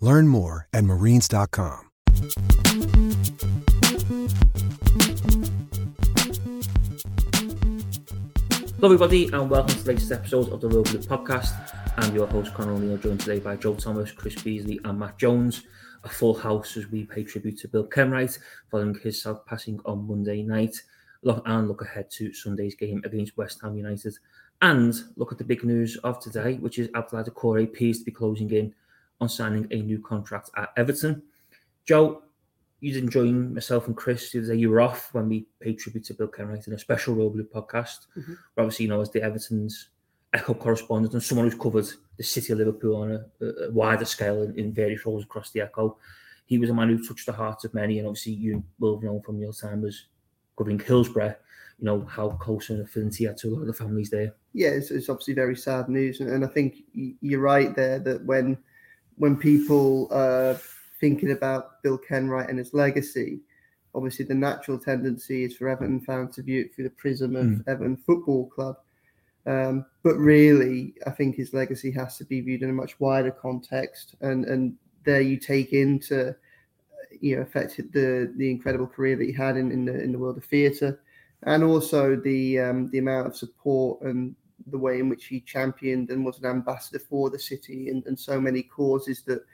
Learn more at marines.com. Hello, everybody, and welcome to the latest episode of the Royal Blue Podcast. I'm your host, Connor O'Neill, joined today by Joe Thomas, Chris Beesley, and Matt Jones. A full house as we pay tribute to Bill Kenwright following his passing on Monday night. Look and look ahead to Sunday's game against West Ham United, and look at the big news of today, which is Abdoulaye Doucouré appears to be closing in on signing a new contract at Everton. Joe, you didn't join myself and Chris the other day. You were off when we paid tribute to Bill Kenwright in a special Royal Blue podcast. Mm-hmm. Obviously, you know, as the Everton's Echo correspondent and someone who's covered the city of Liverpool on a, a wider scale in, in, various roles across the Echo. He was a man who touched the hearts of many, and obviously you will know from your time as covering Hillsborough, you know, how close an affinity he had to a lot of the families there. Yeah, it's, it's obviously very sad news, and, and, I think you're right there that when when people are thinking about Bill Kenwright and his legacy, obviously the natural tendency is for Everton fans to view it through the prism of mm. Everton Football Club. Um, but really, I think his legacy has to be viewed in a much wider context, and and there you take into you know affected the the incredible career that he had in, in the in the world of theatre, and also the um, the amount of support and the way in which he championed and was an ambassador for the city and, and so many causes that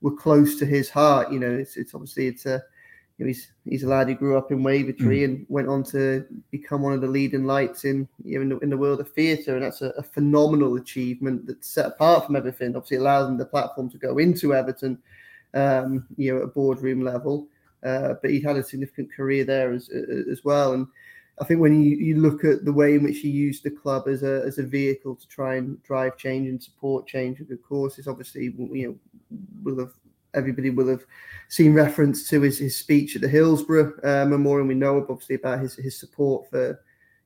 were close to his heart. You know, it's, it's obviously it's a you know, he's he's a lad who grew up in Wavertree mm. and went on to become one of the leading lights in you know, in, the, in the world of theatre, and that's a, a, phenomenal achievement that's set apart from everything. Obviously, allows him the platform to go into Everton, um, you know, at a boardroom level. Uh, but he had a significant career there as as well, and I think when you, you look at the way in which he used the club as a as a vehicle to try and drive change and support change, of course, is obviously you know will have everybody will have seen reference to his, his speech at the Hillsborough uh, Memorial. We know obviously about his his support for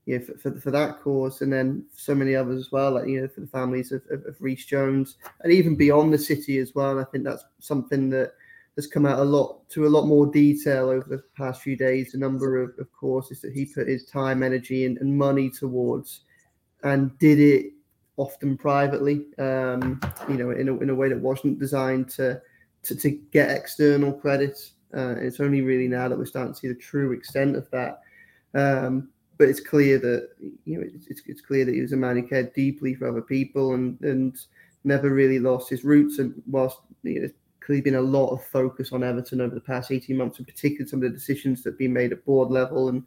you know for, for, for, that cause, and then so many others as well, like you know for the families of, of, of Rhys Jones, and even beyond the city as well. And I think that's something that has come out a lot to a lot more detail over the past few days. The number of, of courses that he put his time, energy, and, and money towards, and did it often privately. Um, you know, in a, in a way that wasn't designed to to, to get external credit. Uh, it's only really now that we're starting to see the true extent of that. Um, but it's clear that you know it's, it's clear that he was a man who cared deeply for other people and and never really lost his roots. And whilst you know, clearly been a lot of focus on Everton over the past 18 months, in particular some of the decisions that have been made at board level and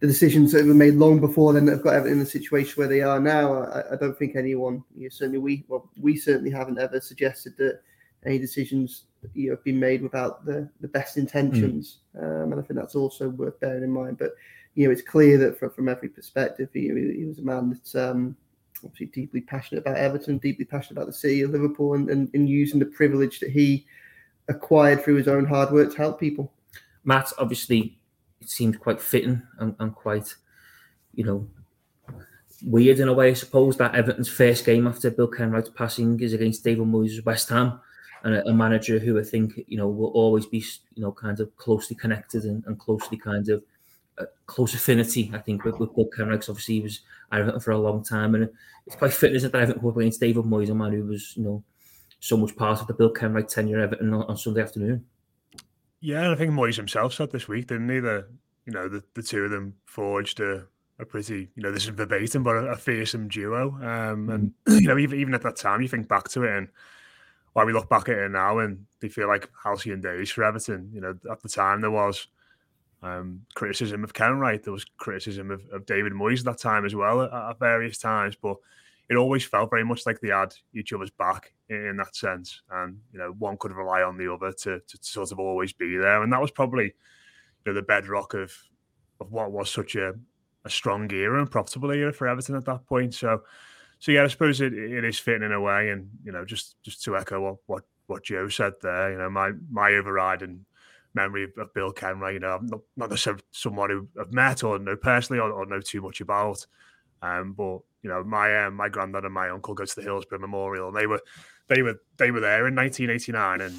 the decisions that were made long before then that have got Everton in the situation where they are now. I, I don't think anyone, you know, certainly we, well, we certainly haven't ever suggested that any decisions you know, have been made without the, the best intentions. Mm. Um, and I think that's also worth bearing in mind. But, you know, it's clear that from, from every perspective, he, he was a man that's, um, obviously deeply passionate about Everton, deeply passionate about the city of Liverpool, and, and, and using the privilege that he acquired through his own hard work to help people. Matt, obviously, it seems quite fitting and, and quite, you know, weird in a way, I suppose, that Everton's first game after Bill Kenwright's passing is against David Moyes' West Ham, and a, a, manager who I think, you know, will always be, you know, kind of closely connected and, and closely kind of close affinity, I think, with, with Bill Kenwright. Obviously, he was Everton for a long time, and it's quite fitting, isn't it, that Everton up against David Moyes, a man who was, you know, so much part of the Bill Kenwright tenure Everton on, on Sunday afternoon. Yeah, and I think Moyes himself said this week, didn't he, that, you know, the, the two of them forged a, a pretty, you know, this is verbatim, but a, a fearsome duo. Um, and, mm-hmm. you know, even, even at that time, you think back to it and why we look back at it now and they feel like halcyon days for Everton. You know, at the time there was um, criticism of Kenwright. there was criticism of, of David Moyes at that time as well at, at, various times, but it always felt very much like they had each other's back in, in, that sense, and you know one could rely on the other to, to, sort of always be there, and that was probably you know, the bedrock of of what was such a, a strong era and profitable era for Everton at that point. So so yeah, I suppose it, it is fitting in a way, and you know, just just to echo what what what Joe said there, you know, my my overriding memory of, Bill Kenwright, you know, I'm not, not necessarily someone who I've met or know personally or, or know too much about, um, but you know, my um, my granddad and my uncle go to the Hillsborough Memorial, and they were they were they were there in 1989, and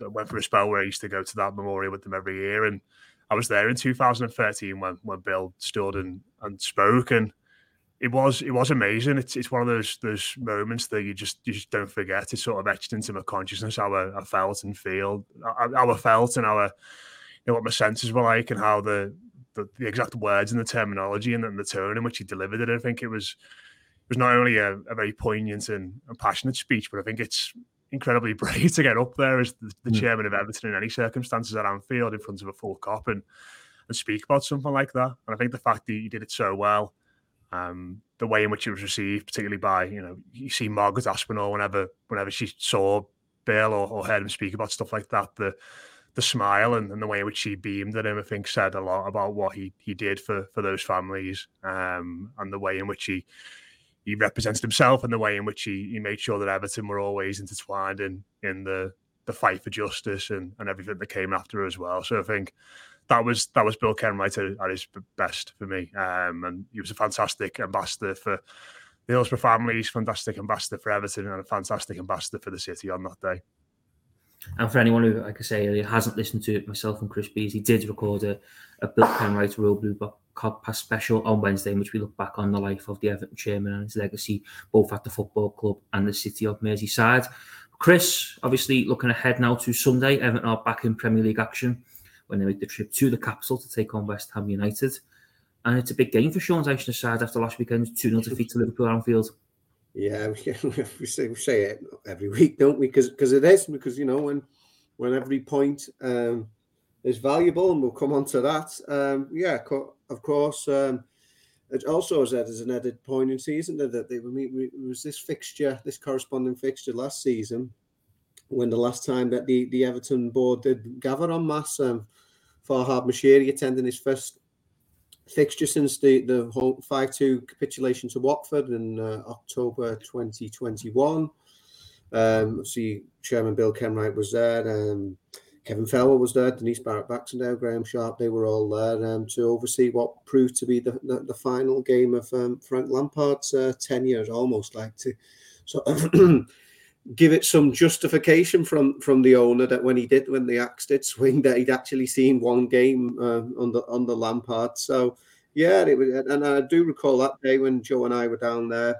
I went for a spell where I used to go to that memorial with them every year, and I was there in 2013 when when Bill stood and and spoke, and it was it was amazing. It's it's one of those those moments that you just you just don't forget. It's sort of etched into my consciousness how I, I felt and feel, how I felt and how I, you know what my senses were like and how the the, the exact words and the terminology and, and the tone in which he delivered it. I think it was it was not only a, a very poignant and, and, passionate speech, but I think it's incredibly brave to get up there as the, the mm. chairman of Everton in any circumstances at Anfield in front of a full Kop and and speak about something like that. And I think the fact that he did it so well um, the way in which it was received, particularly by you know you see Margaret Aspinall whenever whenever she saw Bill or, or heard him speak about stuff like that, the the smile and, and, the way in which she beamed at him, I think said a lot about what he he did for for those families um, and the way in which he he represented himself and the way in which he, he made sure that Everton were always intertwined in in the the fight for justice and, and everything that came after as well. So I think that was that was Bill Kenwright at, his best for me, um, and he was a fantastic ambassador for the Hillsborough families, fantastic ambassador for Everton, and a fantastic ambassador for the city on that day. And for anyone who, like I say, hasn't listened to it, myself and Chris Beesley did record a, a Bill Kenwright Royal Blue podcast special on Wednesday, in which we look back on the life of the Everton chairman and his legacy, both at the football club and the city of Merseyside. Chris, obviously looking ahead now to Sunday, Everton are back in Premier League action when they make the trip to the capital to take on West Ham United. And it's a big game for Sean Dyche's side after last weekend's 2 0 defeat to Liverpool Anfield. Yeah, we say, we say it every week, don't we? Because it is, because, you know, when when every point um, is valuable, and we'll come on to that. Um, yeah, of course. Um, it also as an added point in season that they were it was this fixture, this corresponding fixture last season, when the last time that the, the Everton board did gather on mass. Um, Farhad Moshiri attending his first fixture since the the five two capitulation to Watford in uh, October 2021. Um, see, Chairman Bill Kenwright was there. Um, Kevin Feller was there. Denise Barrett Baxendale, Graeme Sharp. They were all there um, to oversee what proved to be the, the, the final game of um, Frank Lampard's uh, tenure. Almost like to so give it some justification from from the owner that when he did when the axe did swing that he'd actually seen one game uh, on the on the Lampard. So yeah, it was, and I do recall that day when Joe and I were down there.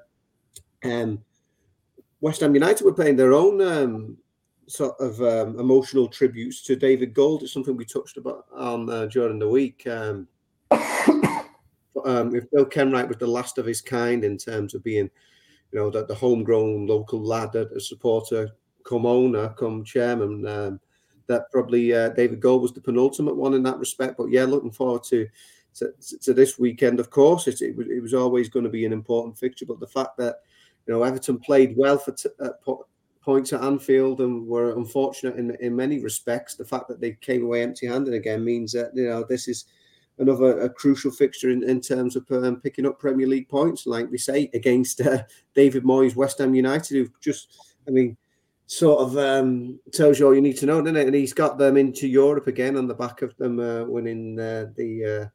Um, West Ham United were playing their own um, sort of um, emotional tributes to David Gold. It's something we touched about on uh, during the week. Um, um, if Bill Kenwright was the last of his kind in terms of being you know, that the homegrown local lad, a supporter, come owner, come chairman. Um, that probably uh, David Gold was the penultimate one in that respect. But yeah, looking forward to to, to this weekend. Of course, it, it, was, it was always going to be an important fixture. But the fact that you know Everton played well for t- uh, points at Anfield and were unfortunate in in many respects, the fact that they came away empty-handed again means that you know this is another a crucial fixture in, in terms of um, picking up Premier League points, like we say, against uh, David Moyes, West Ham United, who just, I mean, sort of um, tells you all you need to know, doesn't it? And he's got them into Europe again on the back of them uh, winning uh, the. Uh,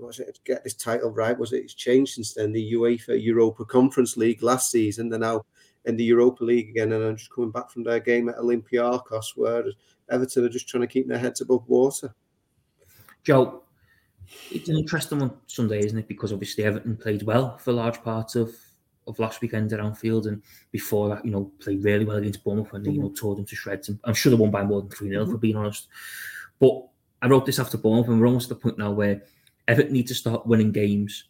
was it get this title right? Was it? It's changed since then. The UEFA Europa Conference League last season. They're now in the Europa League again, and I'm just coming back from their game at Olympiacos, where Everton are just trying to keep their heads above water. Joe, it's an interesting one Sunday, isn't it? Because obviously Everton played well for large parts of, of last weekend at Anfield, and before that, you know, played really well against Bournemouth when they, you know, tore them to shreds. And I'm sure they won by more than 3 0, mm-hmm. for being honest. But I wrote this after Bournemouth, and we're almost at the point now where Everton need to start winning games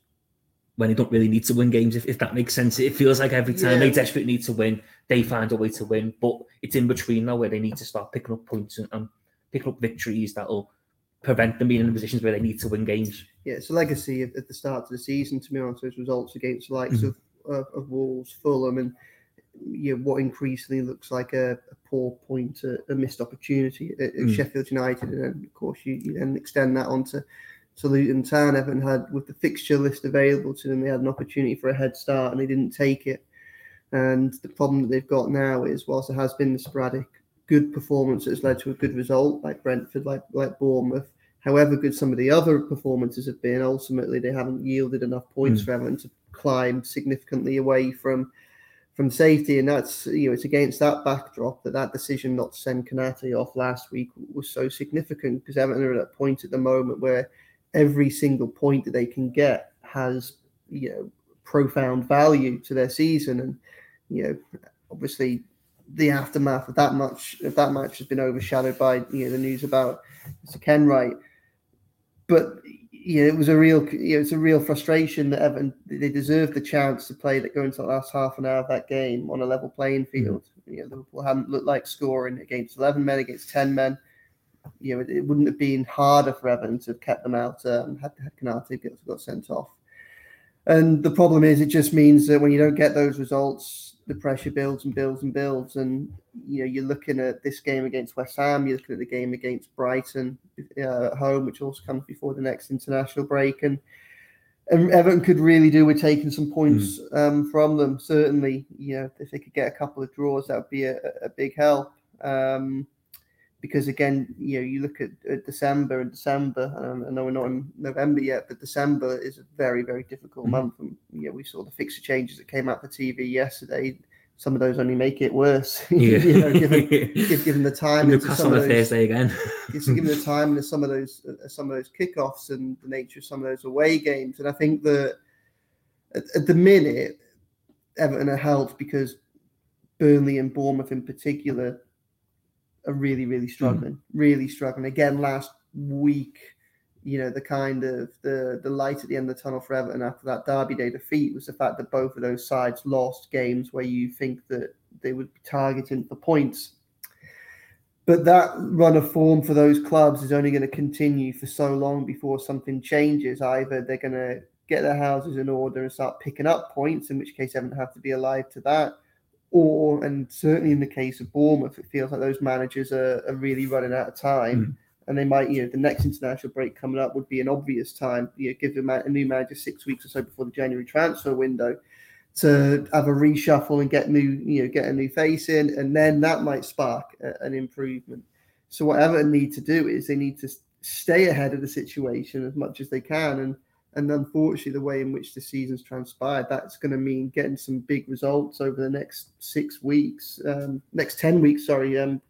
when they don't really need to win games, if, if that makes sense. It feels like every time yeah. they desperately need to win, they find a way to win. But it's in between now where they need to start picking up points and, and picking up victories that'll prevent them being in positions where they need to win games. Yeah, it's a legacy at, the start of the season to be honest. Those results against the likes mm-hmm. of, of, of Wolves, Fulham, and you know, what increasingly looks like a, a poor point, a, a, missed opportunity at, at mm. Sheffield United, and then, of course you, you, then extend that onto to Luton Town. Everton had with the fixture list available to them, they had an opportunity for a head start and they didn't take it. And the problem that they've got now is, whilst there has been the sporadic good performance that has led to a good result, like Brentford, like like Bournemouth, however good some of the other performances have been, ultimately they haven't yielded enough points mm. for Everton to climb significantly away from from safety, and that's you know it's against that backdrop that that decision not to send Konaté off last week was so significant because Everton are at a point at the moment where every single point that they can get has you know profound value to their season, and you know obviously the aftermath of that much of that match has been overshadowed by you know the news about Mr. Kenwright, but yeah, it was a real, you know, it's a real frustration that Everton they deserved the chance to play that go into the last half an hour of that game on a level playing mm. field. Mm. You know, Liverpool hadn't looked like scoring against eleven men, against ten men. You know, it, it wouldn't have been harder for Everton to have kept them out um, had, had Konaté got, got sent off. And the problem is, it just means that when you don't get those results, the pressure builds and builds and builds. And you know, you're looking at this game against West Ham, you're looking at the game against Brighton uh, at home, which also comes before the next international break, and and Everton could really do with taking some points mm. um, from them. Certainly, you know, if they could get a couple of draws, that would be a, a big help. Um, because again, you know, you look at, at December and December. Um, I know we're not in November yet, but December is a very, very difficult mm-hmm. month. And you know, we saw the fixture changes that came out for TV yesterday. Some of those only make it worse. Yeah. you know, given, given the time. Newcastle on a Thursday again. given the time and some of those uh, some of those kickoffs and the nature of some of those away games. And I think that at, at the minute, Everton are helped because Burnley and Bournemouth in particular are really, really hmm. struggling, mm. really struggling. Again, last week, you know, the kind of the the light at the end of the tunnel for Everton after that Derby Day defeat was the fact that both of those sides lost games where you think that they would be targeting for points. But that run of form for those clubs is only going to continue for so long before something changes. Either they're going to get their houses in order and start picking up points, in which case Everton have to be alive to that, or and certainly in the case of Bournemouth, it feels like those managers are, are really running out of time. Mm. And they might, you know, the next international break coming up would be an obvious time. You know, give them a new manager six weeks or so before the January transfer window to have a reshuffle and get new, you know, get a new face in, and then that might spark a, an improvement. So whatever they need to do is they need to stay ahead of the situation as much as they can, and and unfortunately, the way in which the season's transpired, that's going to mean getting some big results over the next six weeks, um, next ten weeks. Sorry, um,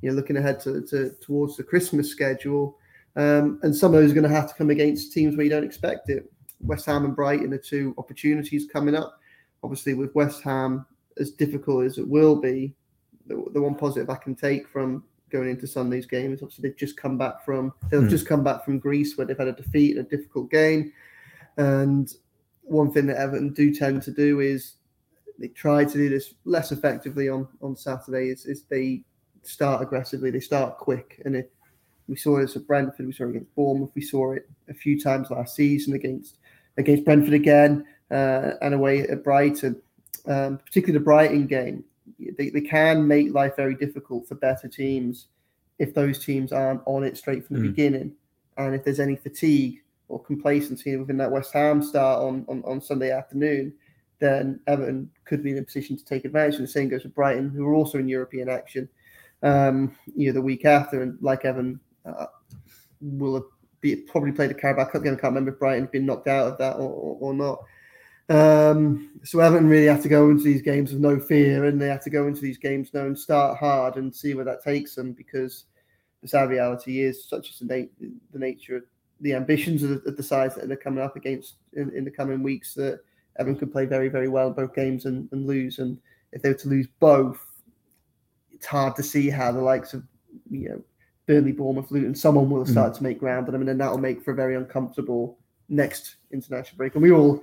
you know, looking ahead to, to towards the Christmas schedule, um, and some of those are going to have to come against teams where you don't expect it. West Ham and Brighton are two opportunities coming up. Obviously, with West Ham, as difficult as it will be, the, the one positive I can take from going into Sunday's game is obviously they've just come back from they've mm. just come back from Greece where they've had a defeat, a difficult game. And one thing that Everton do tend to do is they try to do this less effectively on on Saturday. Is, is they start aggressively, they start quick, and if we saw this at Brentford, we saw it against Bournemouth, we saw it a few times last season against against Brentford again, uh, and away at Brighton, um, particularly the Brighton game. They, they can make life very difficult for better teams if those teams aren't on it straight from the mm. beginning, and if there's any fatigue or complacency within that West Ham start on, on, on Sunday afternoon, then Everton could be in a position to take advantage. And the same goes for Brighton, who are also in European action, um, you know, the week after. And like Evan, uh, will have be, probably played the Carabao Cup game. I can't remember if Brighton's been knocked out of that or, or, or not. Um, so Everton really have to go into these games with no fear, and they have to go into these games knowing start hard and see where that takes them because the sad reality is such as the, the nature the ambitions of the, of the, sides that are coming up against in, in, the coming weeks that Everton could play very, very well in both games and, and lose. And if they were to lose both, it's hard to see how the likes of you know Burnley, Bournemouth, Luton, someone will start mm. to make ground on them, and then that'll make for a very uncomfortable next international break. And we all,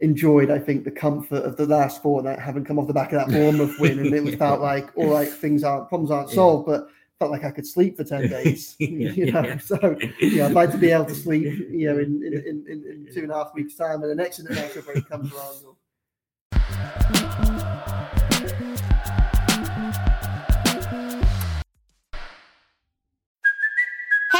enjoyed, I think, the comfort of the last fortnight having come off the back of that Bournemouth win, and it was felt like all right, things aren't problems aren't solved, but felt like I could sleep for ten days. yeah, you know, yeah. so yeah, I'd like to be able to sleep, you know, in in, in, in two and a half weeks' time, and the next international break comes around.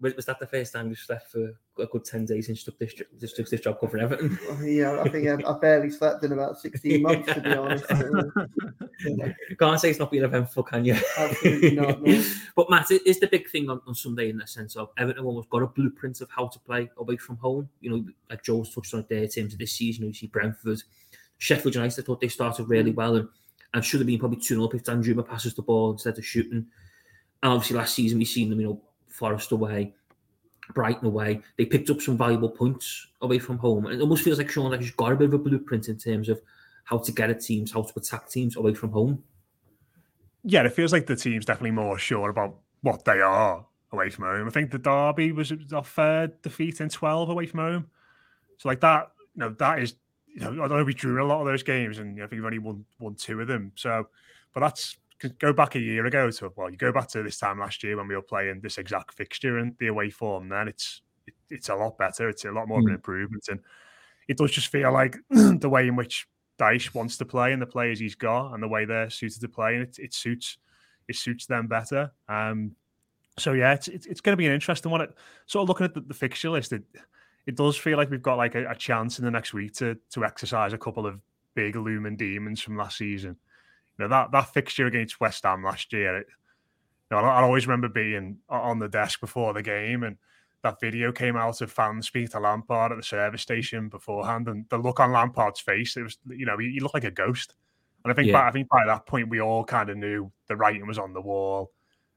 Was, was that the first time you slept for a good 10 days and took this, just took this job covering everything? Oh, yeah, I think I, I, barely slept in about 16 months, to be honest. Can't say it's not been eventful, can you? Absolutely not. No. But Matt, it is the big thing on, on Sunday in the sense of Everton almost got a blueprint of how to play away from home. You know, like Joe's touched on it there of this season, you see Brentford, Sheffield United, I thought they started really mm. well and, and should have been probably 2 0 if Danjuma passes the ball instead of shooting. And obviously last season we've seen them, you know, Forest away, Brighton away. They picked up some valuable points away from home. And it almost feels like Sean he's got a bit of a blueprint in terms of how to get at teams, how to attack teams away from home. Yeah, it feels like the team's definitely more sure about what they are away from home. I think the Derby was a third defeat in 12 away from home. So like that, you know, that is, you know, I don't know we drew a lot of those games and I think we've only won, won two of them. So, but that's go back a year ago to well, you go back to this time last year when we were playing this exact fixture and the away form. Then it's it, it's a lot better. It's a lot more mm. of an hmm. improvement, and it does just feel like the way in which Dyche wants to play and the players he's got and the way they're suited to play, and it, it suits it suits them better. Um, so yeah, it's it's, it's going to be an interesting one. It, sort of looking at the, the fixture list, it it does feel like we've got like a, a chance in the next week to to exercise a couple of big looming demons from last season. You know that that fixture against West Ham last year. It, you know, I, I always remember being on the desk before the game, and that video came out of fans speaking to Lampard at the service station beforehand, and the look on Lampard's face, it was you know he, he looked like a ghost. And I think yeah. by, I think by that point we all kind of knew the writing was on the wall.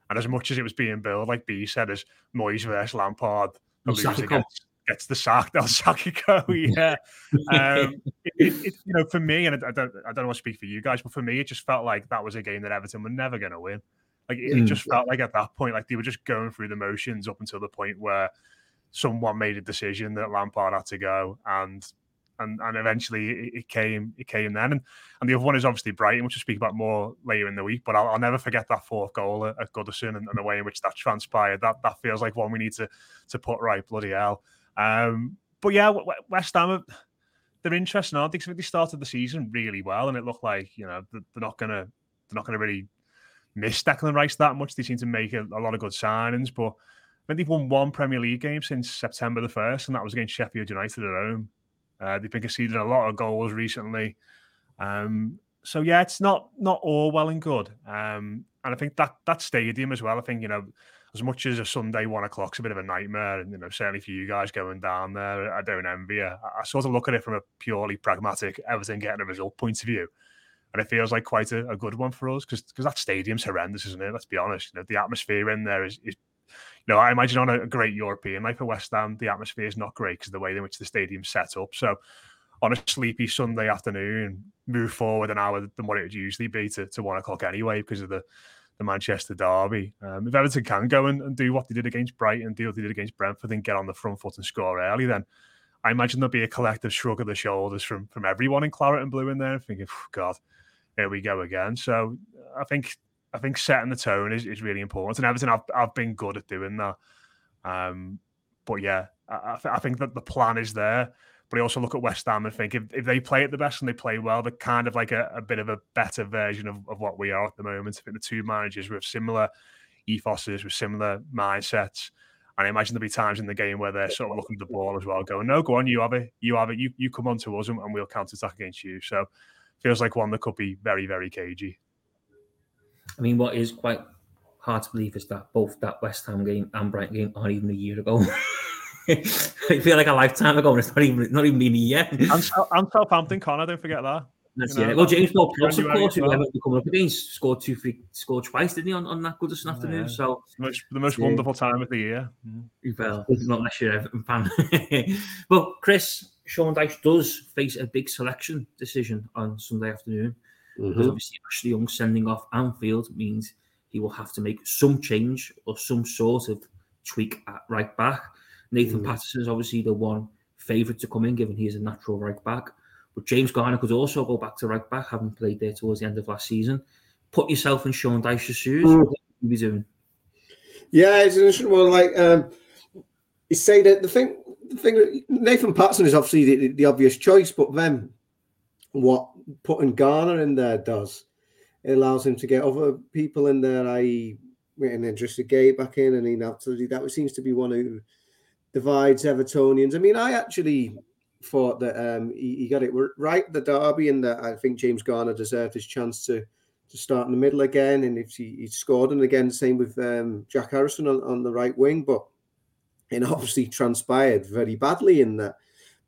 And as much as it was being billed, like B said, as Moyes versus Lampard, the loser gets, gets the sack. They'll sack go. Yeah. um, it, it, you know, for me, and I, I, don't, I don't want to speak for you guys, but for me, it just felt like that was a game that Everton were never going to win. Like it, mm. it, just felt like at that point, like they were just going through the motions up until the point where someone made a decision that Lampard had to go, and and and eventually it, it came it came then. And and the other one is obviously Brighton, which we'll speak about more later in the week. But I'll, I'll never forget that fourth goal at, at Goodison and, and, the way in which that transpired. That that feels like one we need to to put right. Bloody hell. Um, but yeah, West Ham, they're interesting, aren't they? They started the season really well, and it looked like you know they're not gonna they're not gonna really miss Declan Rice that much. They seem to make a, a lot of good signings, but I think they've won one Premier League game since September the first, and that was against Sheffield United at home. Uh, they've been conceding a lot of goals recently. Um, so yeah, it's not not all well and good. Um, and I think that that stadium as well. I think you know as much as a Sunday one o'clock o'clock's a bit of a nightmare, and you know, certainly for you guys going down there, I don't envy you. I, I sort of look at it from a purely pragmatic, everything getting a result point of view. And it feels like quite a, a good one for us because because that stadium's horrendous, isn't it? Let's be honest. You know, the atmosphere in there is, is you know, I imagine on a great European night for West Ham, the atmosphere is not great because of the way in which the stadium's set up. So on a sleepy Sunday afternoon, move forward an hour than what it would usually be to, to one o'clock anyway because of the the Manchester derby. Um, if Everton can go and, and, do what they did against Brighton, do what they did against Brentford, and get on the front foot and score early, then I imagine there'll be a collective shrug of the shoulders from from everyone in claret and blue in there, thinking, "God, here we go again." So I think I think setting the tone is, is really important, and Everton have have been good at doing that. Um, but yeah, I, I, th- I think that the plan is there. But I also look at West Ham and think if, if they play at the best and they play well, they're kind of like a, a bit of a better version of, of what we are at the moment. I think the two managers with similar ethoses, with similar mindsets. And I imagine there'll be times in the game where they're sort of looking at the ball as well, going, "No, go on, you have it, you have it, you you come on to us, and, and we'll counter attack against you." So feels like one that could be very very cagey. I mean, what is quite hard to believe is that both that West Ham game and Brighton game aren't even a year ago. I feel like a lifetime ago, and it's not even not even been a year. And, and Southampton, Connor, don't forget that. That's you know, it. Well, James Ward-Prowse, of course, who well. coming up against, scored two, three, scored twice, didn't he, on, on that Goodison afternoon? Yeah. So the most, the most yeah. wonderful time of the year. Well, not unless you're Everton fan. but Chris, Sean Dyche does face a big selection decision on Sunday afternoon. Mm-hmm. Because obviously Ashley Young sending off Anfield means he will have to make some change or some sort of tweak at right back. Nathan mm-hmm. Patterson is obviously the one favourite to come in, given he is a natural right back. But James Garner could also go back to right back, having played there towards the end of last season. Put yourself in Sean Dyche's shoes. Mm. What would you be doing? Yeah, it's an interesting one. Like um, you say that the thing, the thing, Nathan Patterson is obviously the, the obvious choice, but then what putting Garner in there does, it allows him to get other people in there, i.e., an Idrissa Gueye back in, and he absolutely that It seems to be one who divides Evertonians. I mean, I actually thought that um, he, he, got it right the derby, and that I think James Garner deserved his chance to to start in the middle again. And if he, he scored, and again, same with um, Jack Harrison on, on the right wing, but it obviously transpired very badly. In that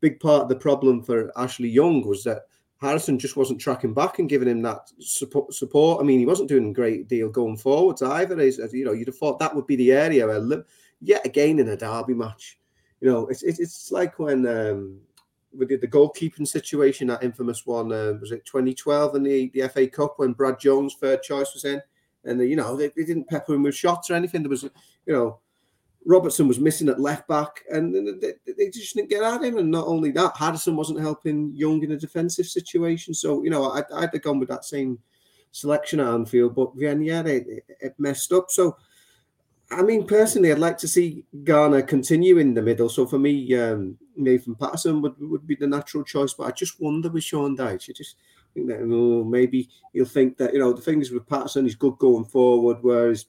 big part of the problem for Ashley Young was that Harrison just wasn't tracking back and giving him that support. I mean, he wasn't doing a great deal going forwards either. As, you know, you'd have thought that would be the area where, yet again, in a derby match, you know, it's it's, it's like when um, we did the goalkeeping situation, that infamous one, uh, was it 2012 in the, the FA Cup when Brad Jones' third choice was in? And, you know, they, they didn't pepper him with shots or anything. There was, you know, Robertson was missing at left back and they, they, just didn't get at him. And not only that, Harrison wasn't helping Young in a defensive situation. So, you know, I, I'd have gone with that same selection at Anfield, but then, yeah, it, it messed up. So, I mean, personally, I'd like to see Garner continue in the middle. So for me, um, Nathan Patterson would, would be the natural choice. But I just wonder with Sean Dyche, you just think that oh, maybe he'll think that you know the thing is with Patterson, he's good going forward, whereas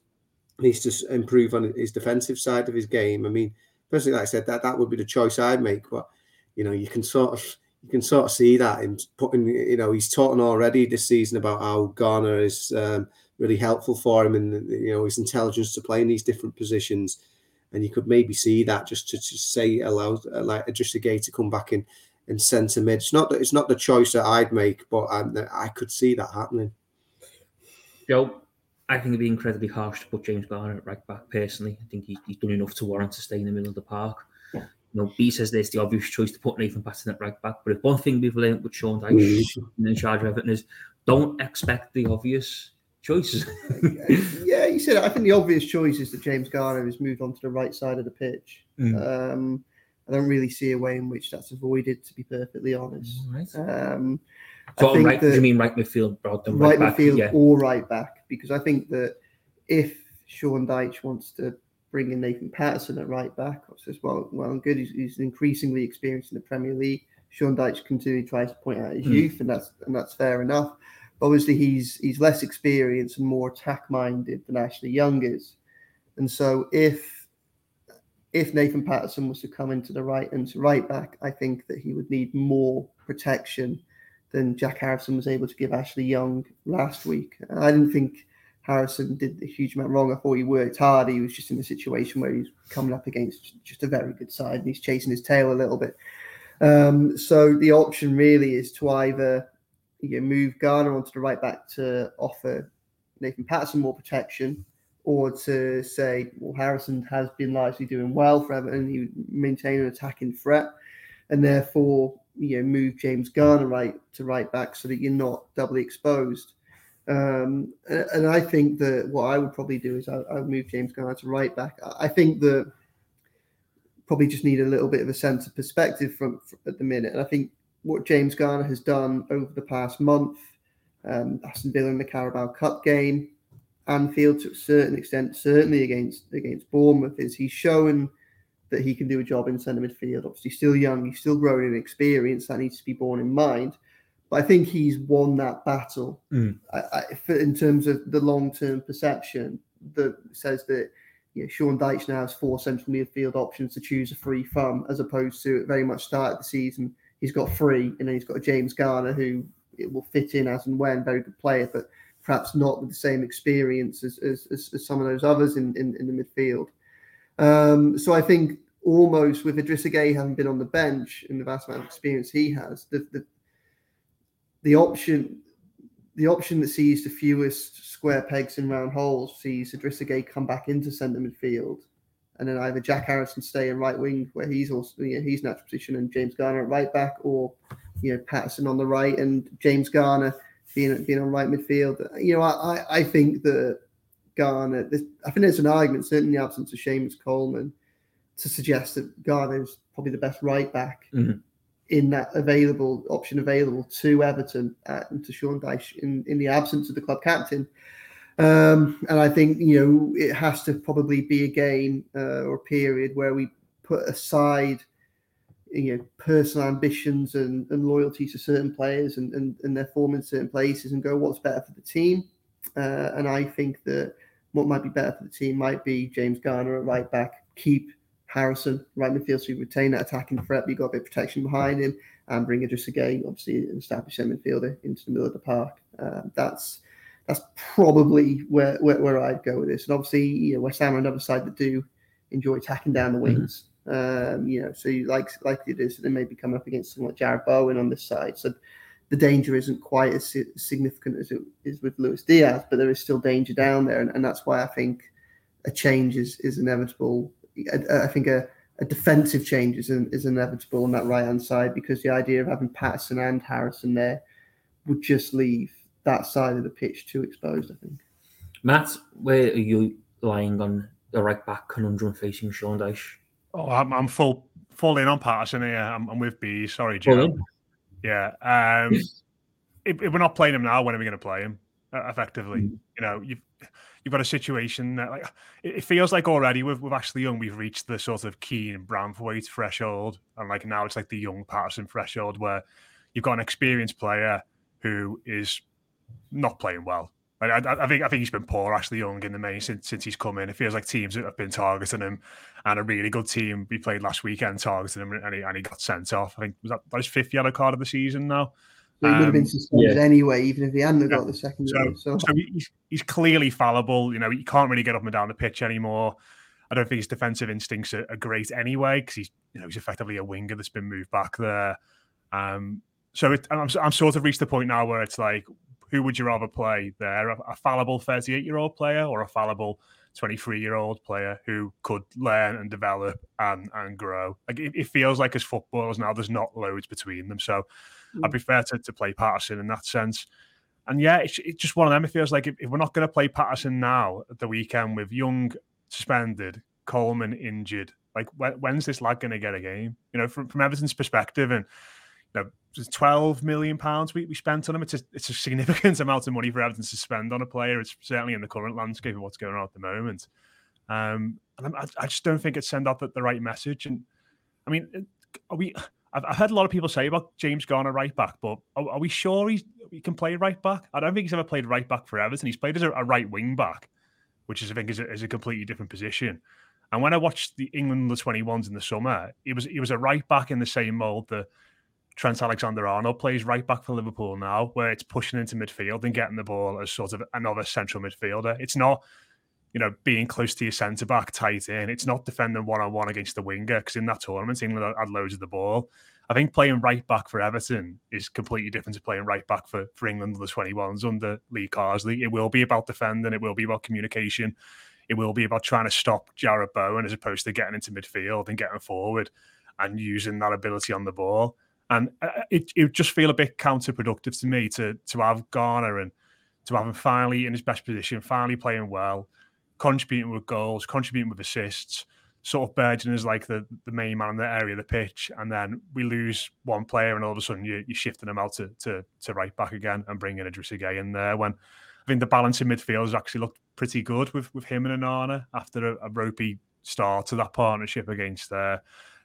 he needs to improve on his defensive side of his game. I mean, personally, like I said, that that would be the choice I'd make. But you know, you can sort of you can sort of see that in putting you know he's talking already this season about how Garner is. Um, really helpful for him and you know his intelligence to play in these different positions. And you could maybe see that just to, to say allow uh, like Idrissa Gueye to come back in and centre mid. It's not that it's not the choice that I'd make, but um, I could see that happening. Joe, I think it'd be incredibly harsh to put James Garner at right back. Personally, I think he's, he's done enough to warrant to stay in the middle of the park. Yeah. You know, B says there's the obvious choice to put Nathan Patterson at right back, but if one thing we've learned with Sean Dyche mm-hmm. in charge of Everton is don't expect the obvious choices. yeah, you said it. I think the obvious choice is that James Garner has moved on to the right side of the pitch. Mm. Um, I don't really see a way in which that's avoided, to be perfectly honest. Right. Um, so right, that, you mean right midfield, right, right midfield yeah. or right back? Because I think that if Sean Dyche wants to bring in Nathan Patterson at right back, I says, well, well, good. He's, he's increasingly experienced in the Premier League. Sean Dyche continually tries to point out his mm. youth, and that's and that's fair enough. Obviously, he's he's less experienced and more attack minded than Ashley Young is, and so if if Nathan Patterson was to come into the right and to right back, I think that he would need more protection than Jack Harrison was able to give Ashley Young last week. I didn't think Harrison did a huge amount wrong. I thought he worked hard. He was just in a situation where he's coming up against just a very good side and he's chasing his tail a little bit. Um, so the option really is to either you move Garner onto the right back to offer Nathan Patterson more protection, or to say, well, Harrison has been largely doing well for Everton, he maintain an attacking threat, and therefore you know move James Garner right to right back so that you're not doubly exposed. Um, and, I think that what I would probably do is I, I would move James Garner to right back. I think that probably just need a little bit of a sense of perspective from, from at the minute. And I think what James Garner has done over the past month, um, Aston Villa in the Carabao Cup game, Anfield to a certain extent, certainly against against Bournemouth, is he's shown that he can do a job in centre midfield. Obviously, still young, he's still growing in experience. That needs to be borne in mind. But I think he's won that battle Mm. I, I, for, in terms of the long term perception that says that you know, Sean Dyche now has four central midfield options to choose a free from, as opposed to very much start of the season he's got three, and then he's got a James Garner who it will fit in as and when, very good player, but perhaps not with the same experience as, as, as, some of those others in, in, in the midfield. Um, so I think almost with Idrissa Gueye having been on the bench in the vast amount of experience he has, the the, the option the option that sees the fewest square pegs in round holes sees Idrissa Gueye come back into centre midfield, and then either Jack Harrison stay in right wing where he's also you know, he's natural position and James Garner at right back, or you know Patterson on the right and James Garner being being on right midfield. You know, I I, think that Garner, this, I think there's an argument, certainly in the absence of Seamus Coleman, to suggest that Garner is probably the best right back Mhm. in that available option available to Everton uh, and to Sean Dyche in, in the absence of the club captain. Um, and I think you know it has to probably be a game uh, or a period where we put aside you know personal ambitions and, and loyalty to certain players and, and, and their form in certain places and go what's better for the team. Uh, and I think that what might be better for the team might be James Garner at right back, keep Harrison right midfield so you retain that attacking threat, but you've got a bit of protection behind him, and bring Idris Gueye, obviously an established centre midfielder, into the middle of the park. Um, that's that's probably where, where where I'd go with this. And obviously, you know, West Ham are another side that do enjoy attacking down the wings. Um, you know, so you like like it is, they may be coming up against someone like Jarrod Bowen on this side. So the danger isn't quite as significant as it is with Luis Diaz, but there is still danger down there, and, and that's why I think a change is is inevitable. I, I think a, a defensive change is, in, is inevitable on that right hand side because the idea of having Patterson and Harrison there would just leave that side of the pitch too exposed. I think. Matt, where are you lying on the right back conundrum facing Sean Dyche? Oh, I'm, I'm full full in on Patterson here. I'm, I'm with B. Sorry, Full Joe. in? Yeah. Um, if, if we're not playing him now, when are we going to play him? Uh, effectively, Mm. you know, you've you've got a situation that like it, it feels like already with with Ashley Young, we've reached the sort of Keane Branthwaite threshold, and like now it's like the young Patterson threshold where you've got an experienced player who is not playing well. Like, I, I think I think he's been poor, Ashley Young, in the main since since he's come in. It feels like teams have been targeting him, and a really good team we played last weekend targeted him, and he, and he got sent off. I think was that, that his fifth yellow card of the season now. So he would have been Um, suspended yeah. anyway, even if he hadn't Yeah. got the second So, goal. So, so he's, he's clearly fallible. You know, he can't really get up and down the pitch anymore. I don't think his defensive instincts are, are great anyway because he's you know he's effectively a winger that's been moved back there. Um, so it, I'm I'm sort of reached the point now where it's like, who would you rather play there? A, a fallible 38 year old player or a fallible 23 year old player who could learn and develop and and grow? Like it, it feels like as footballers now, there's not loads between them. So I'd hmm. prefer to, to play Patterson in that sense. And yeah, it's, it's just one of them. It feels like if, if we're not going to play Patterson now at the weekend with Young suspended, Coleman injured, like when, when's this lad going to get a game? You know, from, from Everton's perspective, and you know, 12 million pounds we, we spent on him. It's a, it's a significant amount of money for Everton to spend on a player. It's certainly in the current landscape of what's going on at the moment. Um, and I, I just don't think it sent out the, the right message. And I mean, are we? I've, I've heard a lot of people say about James Garner right back, but are, are we sure he's, he can play right back? I don't think he's ever played right back for Everton. He's played as a, a right wing back, which is I think is a, is a completely different position. And when I watched the England the 21s in the summer, he was he was a right back in the same mold that Trent Alexander Arnold plays right back for Liverpool now, where it's pushing into midfield and getting the ball as sort of another central midfielder. It's not, you know, being close to your centre back tight in. It's not defending one on one against the winger because in that tournament, England had loads of the ball. I think playing right back for Everton is completely different to playing right back for, for England under 21s under Lee Carsley. It will be about defending, it will be about communication, it will be about trying to stop Jarrod Bowen as opposed to getting into midfield and getting forward and using that ability on the ball. And uh, it, it would just feel a bit counterproductive to me to to have Garner and to have him finally in his best position, finally playing well, contributing with goals, contributing with assists, sort of burgeoning as like the, the main man in the area of the pitch. And then we lose one player, and all of a sudden you, you're shifting him out to, to, to right back again and bringing Idrissa Gueye in there. When I think the balance in midfield has actually looked pretty good with, with him and Onana after a, a ropey start to that partnership against uh,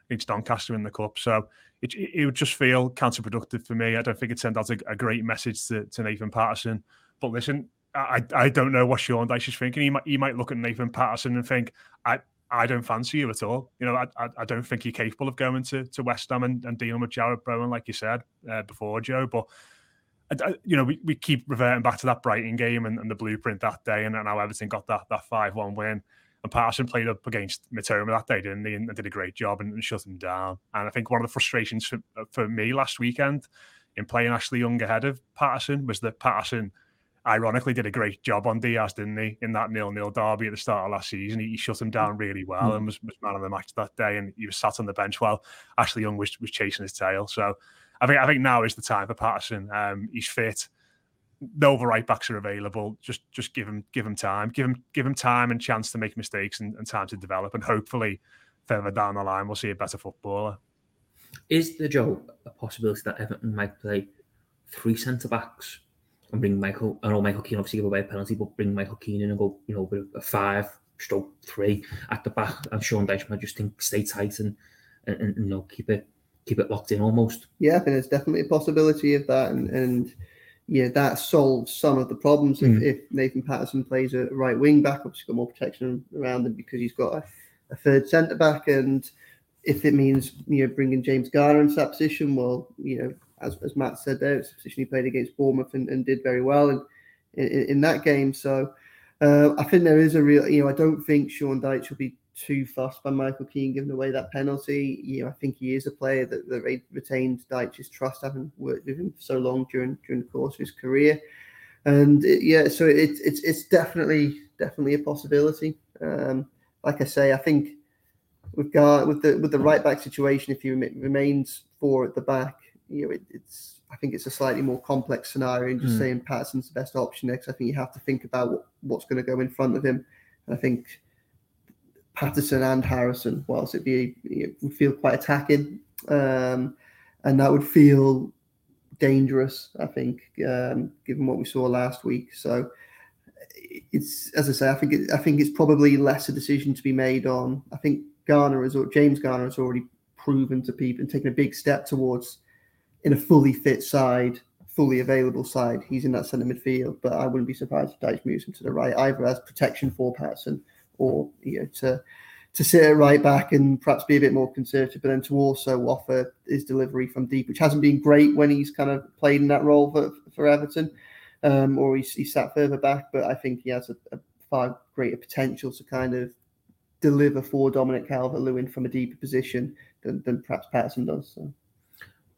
against Doncaster in the cup. So it, it would just feel counterproductive for me. I don't think it sent out a, a great message to, to Nathan Patterson. But listen, I, I don't know what Sean Dyche is thinking. He might he might look at Nathan Patterson and think, I I don't fancy you at all. You know, I, I, I don't think you're capable of going to, to West Ham and, and dealing with Jarrod Bowen, like you said uh, before, Joe. But you know, we, we keep reverting back to that Brighton game and, and the blueprint that day, and, and how Everton got that that five one win. And Patterson played up against Mitoma that day, didn't he? And did a great job and, and shut him down. And I think one of the frustrations for, for me last weekend in playing Ashley Young ahead of Patterson was that Patterson ironically did a great job on Diaz, didn't he, in that nil-nil derby at the start of last season. He, he shut him down really well mm. and was, was man of the match that day. And he was sat on the bench while Ashley Young was, was chasing his tail. So I think I think now is the time for Patterson. Um, he's fit. No the right backs are available. Just just give him give him time. Give him give him time and chance to make mistakes and, and time to develop. And hopefully, further down the line, we'll see a better footballer. Is the Joe a possibility that Everton might play three centre backs and bring Michael? I know Michael Keane obviously give away a penalty, but bring Michael Keane in and go, you know, with a five stroke three at the back, and Sean Dyche might just think stay tight and, and, and you know keep it keep it locked in almost. Yeah, I think there's definitely a possibility of that, and and yeah, that solves some of the problems mm. if, if, Nathan Patterson plays a right wing back. Obviously, got more protection around him because he's got a, a third centre back, and if it means you know bringing James Garner into that position, well, you know, as, as Matt said there, it's a position he played against Bournemouth and, and did very well in, in, in that game. So uh, I think there is a real, you know, I don't think Sean Dyche will be too fussed by Michael Keane giving away that penalty. You know, I think he is a player that, that retained Dyche's trust, having worked with him for so long during during the course of his career. And it, yeah, so it's it's it's definitely definitely a possibility. Um, like I say, I think with Gar with the with the right back situation, if he remains four at the back, you know, it, it's I think it's a slightly more complex scenario. And just mm. saying Patterson's the best option next, I think you have to think about what, what's going to go in front of him. And I think Patterson and Harrison, whilst it'd be it would feel quite attacking, um, and that would feel dangerous. I think, um, given what we saw last week. So it's as I say, I think it, I think it's probably less a decision to be made on. I think Garner is or James Garner has already proven to people and taken a big step towards in a fully fit side, fully available side. He's in that centre midfield, but I wouldn't be surprised if Dyche moves him to the right, either as protection for Patterson or you know to to sit at right back and perhaps be a bit more conservative, but then to also offer his delivery from deep, which hasn't been great when he's kind of played in that role for, for Everton, um, or he's, he's sat further back. But I think he has a, a far greater potential to kind of deliver for Dominic Calvert Lewin from a deeper position than, than perhaps Patterson does. So.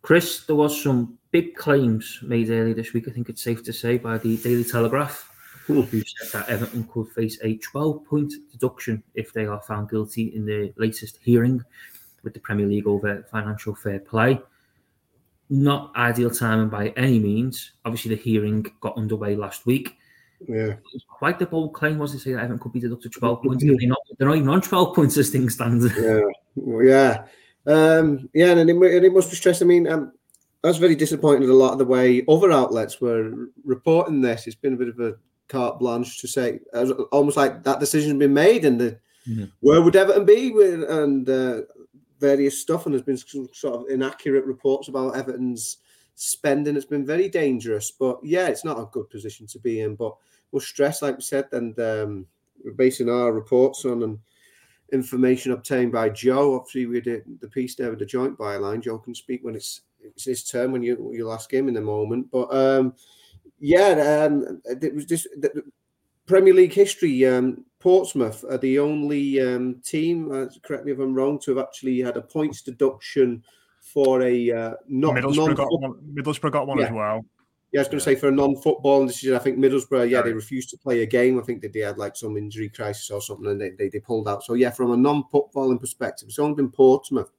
Chris, there was some big claims made earlier this week. I think it's safe to say by the Daily Telegraph who said that Everton could face a 12 point deduction if they are found guilty in the latest hearing with the Premier League over financial fair play. Not ideal timing by any means. Obviously, the hearing got underway last week. Yeah. Quite the bold claim was to say that Everton could be deducted 12 points. They're not, they're not even on 12 points as things stand. Yeah. Yeah. Um, yeah, and it, and it must be stressed. I mean, um, I was very disappointed a lot of the way other outlets were reporting this. It's been a bit of a carte blanche to say almost like that decision has been made and the mm-hmm. where would Everton be with and uh, various stuff and there's been sort of inaccurate reports about Everton's spending. It's been very dangerous but yeah it's not a good position to be in but we're stressed like we said and um, we're basing our reports on and information obtained by Joe. Obviously we did the piece there with the joint byline. Joe can speak when it's it's his turn when you you'll ask him in a moment but um yeah, um, it was just the Premier League history. Um, Portsmouth are the only um, team, uh, correct me if I'm wrong, to have actually had a points deduction for a uh, not Middlesbrough, got one, Middlesbrough got one yeah. as well. Yeah, I was going to say for a non-football decision, I think Middlesbrough, yeah, they refused to play a game. I think that they had like some injury crisis or something, and they, they, they pulled out. So yeah, from a non-footballing perspective, it's only been Portsmouth,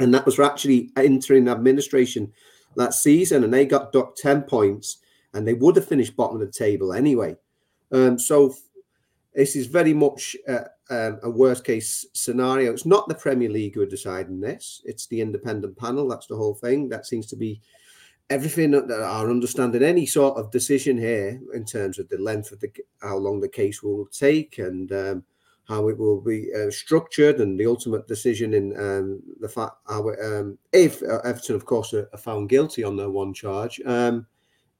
and that was for actually entering administration that season, and they got docked ten points and they would have finished bottom of the table anyway. Um, so this is very much uh, um, a worst case scenario. It's not the Premier League who are deciding this; it's the independent panel. That's the whole thing. That seems to be everything that our understanding. Any sort of decision here in terms of the length of the how long the case will take and um, how it will be uh, structured and the ultimate decision in um, the fact how it, um, if uh, Everton, of course, are, are, found guilty on their one charge, um,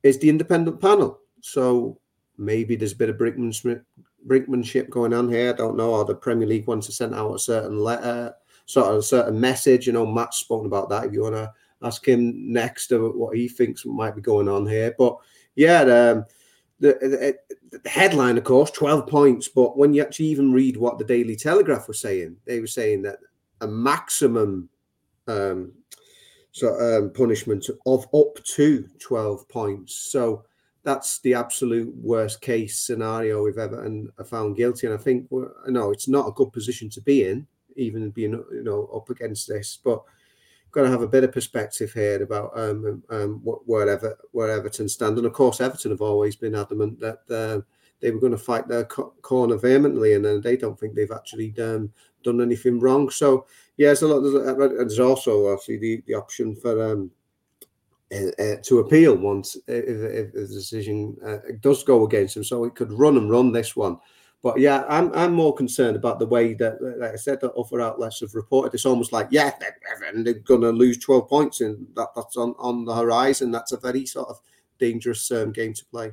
is the independent panel. So maybe there's a bit of brinkmanship, going on here. I don't know. Or the Premier League wants to send out a certain letter, sort of a certain message. You know, Matt's spoken about that. If you want to ask him next of what he thinks might be going on here, but yeah, the, the, the, headline, of course, 12 points. But when you actually even read what the Daily Telegraph was saying, they were saying that a maximum um, so, um, punishment of up to 12 points. So that's the absolute worst case scenario if Everton are found guilty. And I think, no, it's not a good position to be in, even being, you know, up against this. But got to have a bit of perspective here about um, um, where, Ever, where Everton stand. And of course, Everton have always been adamant that uh, they were going to fight their co- corner vehemently, and uh, they don't think they've actually um, done anything wrong. So, yeah, there's, a lot, there's, there's also obviously the, the option for um, uh, uh, to appeal once if, if the decision uh, does go against them. So it could run and run this one. But yeah, I'm I'm more concerned about the way that, like I said, that other outlets have reported. It's almost like, yeah, they're, they're going to lose 12 points, and that, that's on, on the horizon. That's a very sort of dangerous um, game to play.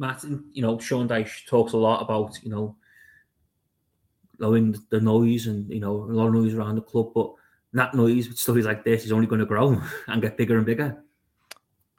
Martin, you know, Sean Dyche talks a lot about, you know, knowing the noise and, you know, a lot of noise around the club, but that noise with stories like this is only going to grow and get bigger and bigger.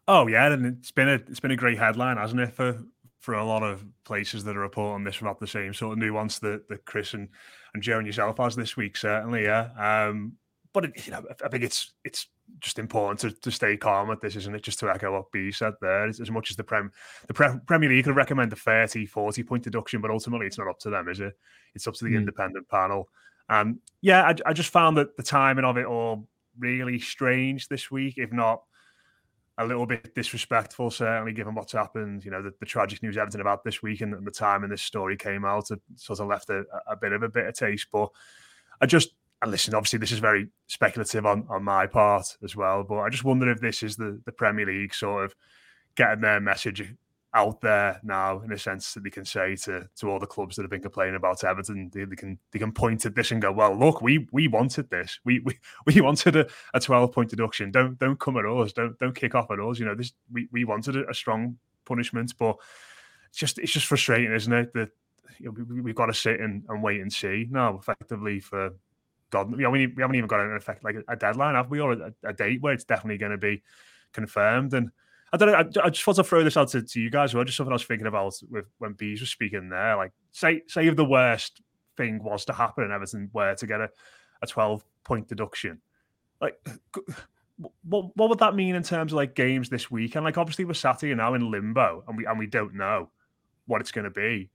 Oh yeah, and it's been a it's been a great headline, hasn't it, for for a lot of places that are reporting this about the same sort of nuance that, that Chris and, and Joe and yourself has this week, certainly, yeah. Um, but it, you know, I think it's it's just important to, to stay calm with this, isn't it? Just to echo what B said there, as, as much as the Prem the Pre- Premier League you could recommend a 30, 40 point deduction, but ultimately it's not up to them, is it? It's up to the mm. independent panel. Um, yeah, I, I just found that the timing of it all really strange this week, if not a little bit disrespectful, certainly given what's happened. You know, the, the tragic news Everton about this week and, and the time and this story came out, it sort of left a, a bit of a bitter taste. But I just and listen, obviously this is very speculative on, on my part as well, but I just wonder if this is the, the Premier League sort of getting their message out there now in a sense that they can say to to all the clubs that have been complaining about Everton, they, they can they can point at this and go, well, look, we we wanted this, we we, we wanted a, a twelve point deduction. Don't don't come at us, don't don't kick off at us. You know, this we, we wanted a, a strong punishment, but it's just it's just frustrating, isn't it? That you know, we, have got to sit and, and wait and see now, effectively for God, you know, we, haven't even got an effect like a deadline, have we, or a, a date where it's definitely going to be confirmed. And I don't know. I, I, just want to throw this out to, to you guys. Well, just something I was thinking about with when Bees was speaking there. Like, say, say if the worst thing was to happen and Everton were to get a, a twelve point deduction, like. What, what would that mean in terms of like games this week? And like obviously we're sat here now in limbo and we and we don't know what it's going to be.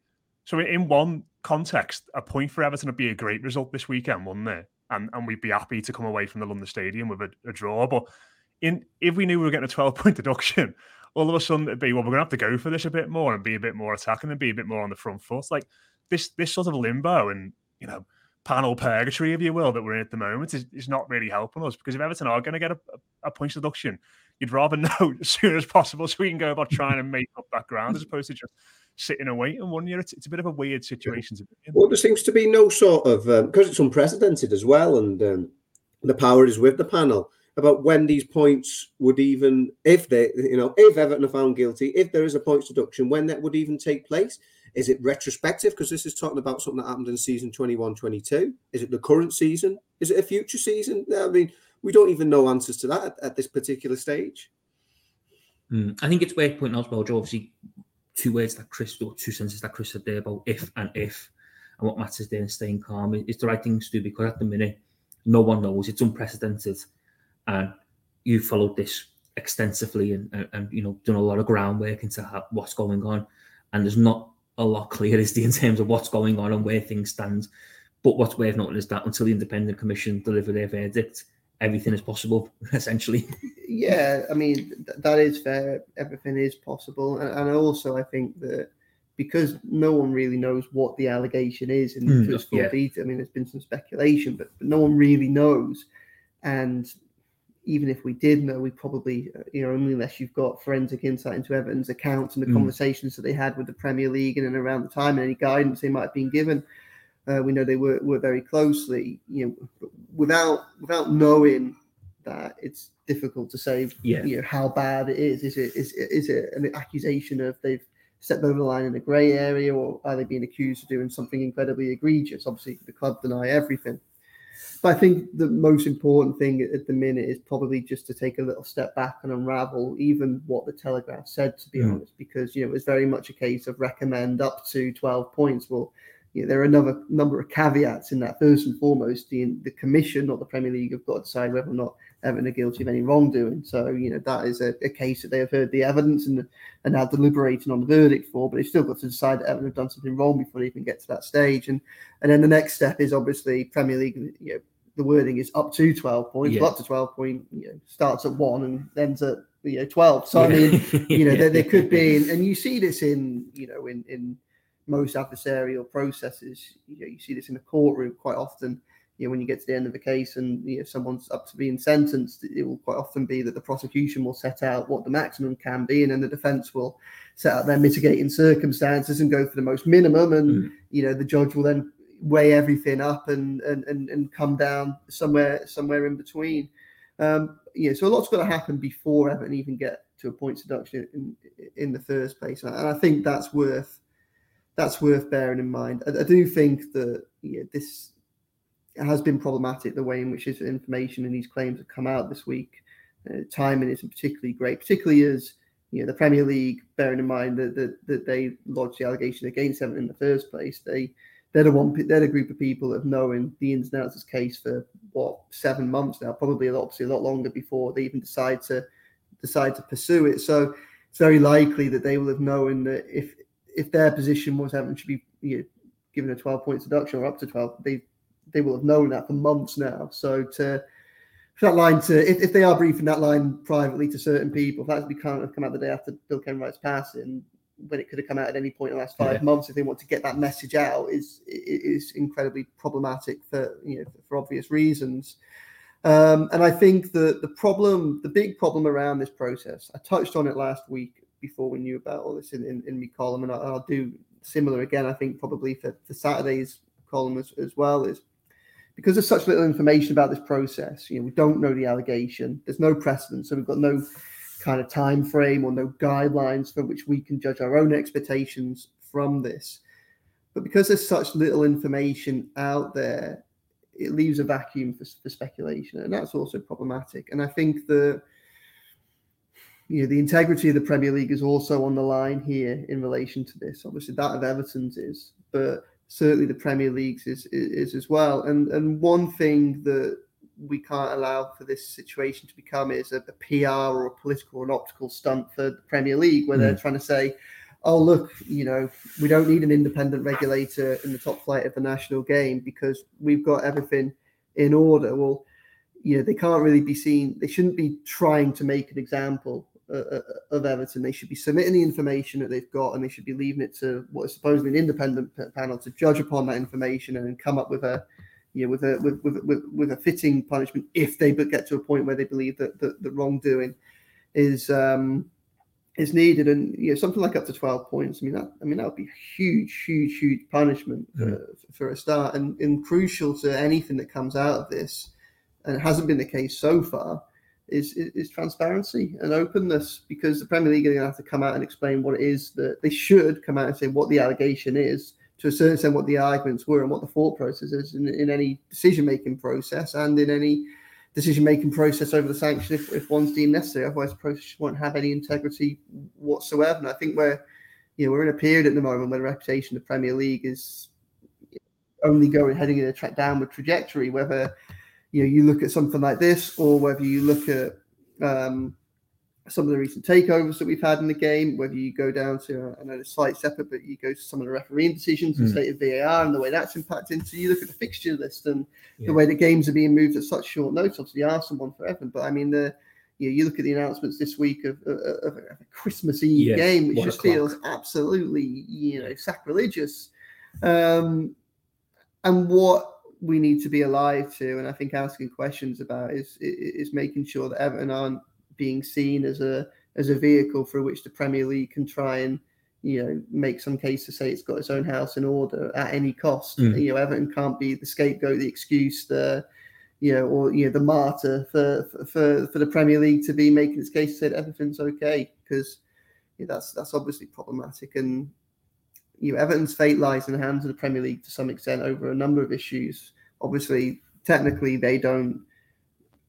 So in one context, a point for Everton would be a great result this weekend, wouldn't it? And and we'd be happy to come away from the London Stadium with a, a draw. But in if we knew we were getting a 12 point deduction, all of a sudden it'd be, well, we're gonna have to go for this a bit more and be a bit more attacking and be a bit more on the front foot. Like this this sort of limbo and you know panel purgatory, if you will, that we're in at the moment is, is not really helping us because if Everton are going to get a, a, a point deduction, you'd rather know as soon as possible so we can go about trying to make up that ground as opposed to just sitting away and waiting one year. It's, it's a bit of a weird situation to be in. Well, there seems to be no sort of because um, it's unprecedented as well, and um, the power is with the panel. about when these points would even, if they, you know, if Everton are found guilty, if there is a points deduction, when that would even take place. Is it retrospective? Because this is talking about something that happened in season 21 22. Is it the current season? Is it a future season? I mean, we don't even know answers to that at, at this particular stage. Mm. I think it's worth pointing out, as well, Joe, obviously, two words that Chris, or two sentences that Chris said there about if and if, and what matters there and staying calm is the right thing to do because at the minute, no one knows. It's unprecedented. And you followed this extensively and, and, and you know, done a lot of groundwork into how, what's going on. And there's not a lot clear, is in terms of what's going on and where things stand. But what's worth noting is that until the independent commission deliver their verdict, everything is possible, essentially. Yeah, I mean th- that is fair. Everything is possible, and, and also I think that because no one really knows what the allegation is in Mm, full yeah. detail. I mean, there's been some speculation, but, but no one really knows. And even if we did know, we probably, uh, you know, only unless you've got forensic insight into Everton's accounts and the Mm. conversations that they had with the Premier League and around the time, and any guidance they might have been given. Uh, we know they work, work very closely. You know, without without knowing that, it's difficult to say. Yeah. You know how bad it is. Is it is it- is it an accusation of they've stepped over the line in a grey area, or are they being accused of doing something incredibly egregious? Obviously, the club deny everything. But I think the most important thing at the minute is probably just to take a little step back and unravel even what the Telegraph said, to be Mm. honest, because you know it was very much a case of recommend up to 12 points. Well, you know, there are another number of caveats in that. First and foremost, the the commission, not the Premier League, have got to decide whether or not Everton are guilty of any wrongdoing. So, you know, that is a, a case that they have heard the evidence and are now deliberating on the verdict for, but they've still got to decide that Everton have done something wrong before they even get to that stage. And and then the next step is obviously Premier League, you know, the wording is up to 12 points, Yeah. up to 12 point, you know, starts at one and ends at you know 12. So I mean, you know, Yeah. there, there could be, and, and you see this in, you know, in in most adversarial processes. You know, you see this in a courtroom quite often. You know, when you get to the end of the case and you know someone's up to being sentenced, it will quite often be that the prosecution will set out what the maximum can be, and then the defence will set out their mitigating circumstances and go for the most minimum. And Mm. you know, the judge will then weigh everything up and and and, and come down somewhere somewhere in between. Um, yeah, so a lot's got to happen before Everton even get to a point deduction in in the first place, and I think that's worth that's worth bearing in mind. I, I do think that yeah, this has been problematic the way in which this information and these claims have come out this week. Uh, timing isn't particularly great, particularly as you know the Premier League, bearing in mind that that, that they lodged the allegation against Everton in the first place. They they're the one they're the group of people that have known the ins and outs of this case for what seven months now, probably obviously a lot longer before they even decide to decide to pursue it. So it's very likely that they will have known that if if their position was Everton should be you know, given a 12 point deduction or up to 12, they they will have known that for months now. So to for that line to if, if they are briefing that line privately to certain people, if that's become have come out the day after Bill Kenwright's passing, when it could have come out at any point in the last five Yeah. months, if they want to get that message out, is is incredibly problematic for you know for obvious reasons. Um, and I think that the problem, the big problem around this process, I touched on it last week before we knew about all this in, in, in my column, and I'll, I'll do similar again, I think, probably for, for Saturday's column as, as well, is because there's such little information about this process, you know, we don't know the allegation, there's no precedent, so we've got no kind of time frame or no guidelines for which we can judge our own expectations from this. But because there's such little information out there, it leaves a vacuum for, for speculation, and that's also problematic. And I think that you know the integrity of the Premier League is also on the line here in relation to this. Obviously, that of Everton's is, but certainly the Premier League's is, is, is as well. And and one thing that we can't allow for this situation to become is a, a PR or a political or an optical stunt for the Premier League, where they're hmm. trying to say, "Oh, look, you know, we don't need an independent regulator in the top flight of the national game because we've got everything in order." Well, you know, they can't really be seen. They shouldn't be trying to make an example uh, uh, of Everton. They should be submitting the information that they've got, and they should be leaving it to what is supposedly an independent panel to judge upon that information and then come up with a, you know, with a with with, with, with a fitting punishment if they but get to a point where they believe that that the wrongdoing is um is needed, and you know something like up to twelve points. I mean that I mean that would be huge, huge, huge punishment for, for a start, and and crucial to anything that comes out of this, and it hasn't been the case so far is, is, is transparency and openness because the Premier League are going to have to come out and explain what it is that they should come out and say what the allegation is to a certain extent what the arguments were and what the thought process is in, in any decision making process and in any decision making process over the sanction if, if one's deemed necessary. Otherwise, the process won't have any integrity whatsoever. And I think we're you know we're in a period at the moment where the reputation of the Premier League is only going heading in a tra- downward trajectory. Whether you know you look at something like this or whether you look at um, some of the recent takeovers that we've had in the game, whether you go down to, I know it's slight separate, but you go to some of the refereeing decisions, the mm. state of VAR, and the way that's impacting. So you look at the fixture list and yeah. the way the games are being moved at such short notice. Obviously, Arsenal one for Everton, but I mean, the you, know, you look at the announcements this week of, of, of a Christmas Eve yes, game, which just feels absolutely, you know, sacrilegious. Um, and what we need to be alive to, and I think asking questions about is is making sure that Everton aren't being seen as a as a vehicle for which the Premier League can try and you know make some case to say it's got its own house in order at any cost. Mm. You know, Everton can't be the scapegoat, the excuse, the you know, or you know, the martyr for for for the Premier League to be making its case to say that everything's okay because you know, that's that's obviously problematic and. You know, Everton's fate lies in the hands of the Premier League to some extent over a number of issues. Obviously, technically, they don't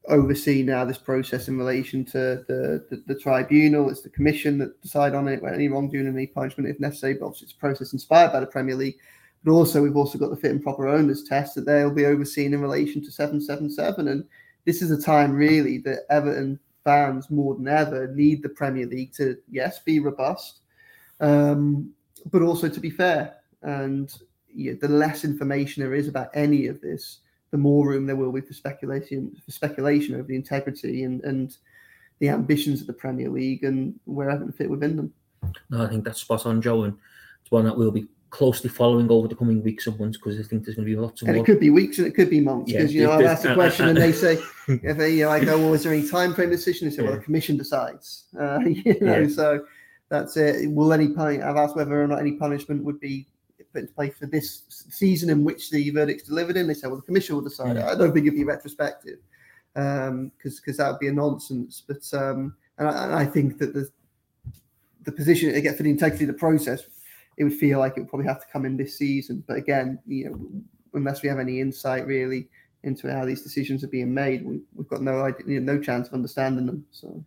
oversee now this process in relation to the, the, the, tribunal. It's the commission that decide on it, any wrongdoing any punishment if necessary. But obviously, it's a process inspired by the Premier League. But also, we've also got the fit and proper owners test that they'll be overseen in relation to 777. And this is a time really that Everton fans more than ever need the Premier League to, yes, be robust, um, but also to be fair. And yeah, the less information there is about any of this, the more room there will be for speculation for speculation over the integrity and, and the ambitions of the Premier League and where Everton fit within them. No, I think that's spot on, Joe, and it's one that we'll be closely following over the coming weeks and months because I think there's going to be lots of. And more. it could be weeks and it could be months because yeah, you know I've asked a question and they say if they you know I go, well, is there any time frame decision? They say, well, the commission decides. Uh, you know, yeah. so that's it. Will any I've asked whether or not any punishment would be put into play for this season in which the verdict's delivered in. They say, well, the commission will decide. Yeah. I don't think it'd be retrospective because um, because that would be a nonsense. But um, and I, and I think that the the position it gets for the integrity of the process, it would feel like it would probably have to come in this season. But again, you know, unless we have any insight really into how these decisions are being made, we, have got no idea, you know, no chance of understanding them. So.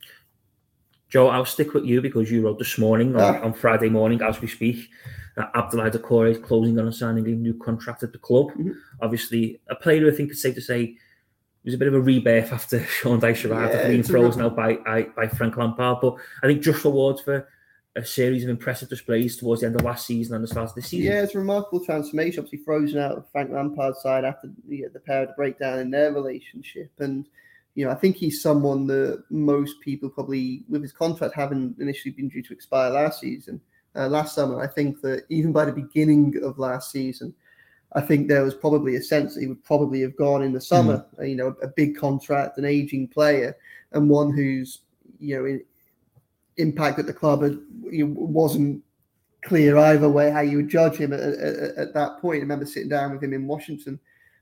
Joe, I'll stick with you because you wrote this morning on, ah. on Friday morning as we speak that Abdoulaye Doucouré is closing on signing a new contract at the club. Mm-hmm. Obviously, a player I think it's safe to say it was a bit of a rebirth after Sean Dyche arrived yeah, after being frozen out by, by, by Frank Lampard. But I think just rewards for a series of impressive displays towards the end of last season and the start of this season. Yeah, it's a remarkable transformation. Obviously, frozen out of Frank Lampard's side after the, the pair of breakdown in their relationship. And you know, I think he's someone that most people probably, with his contract having initially been due to expire last season, uh, last summer, I think that even by the beginning of last season, I think there was probably a sense that he would probably have gone in the summer. Mm. You know, a big contract, an aging player, and one whose you know in, impact at the club had, wasn't clear either way how you would judge him at, at, at, that point. I remember sitting down with him in Washington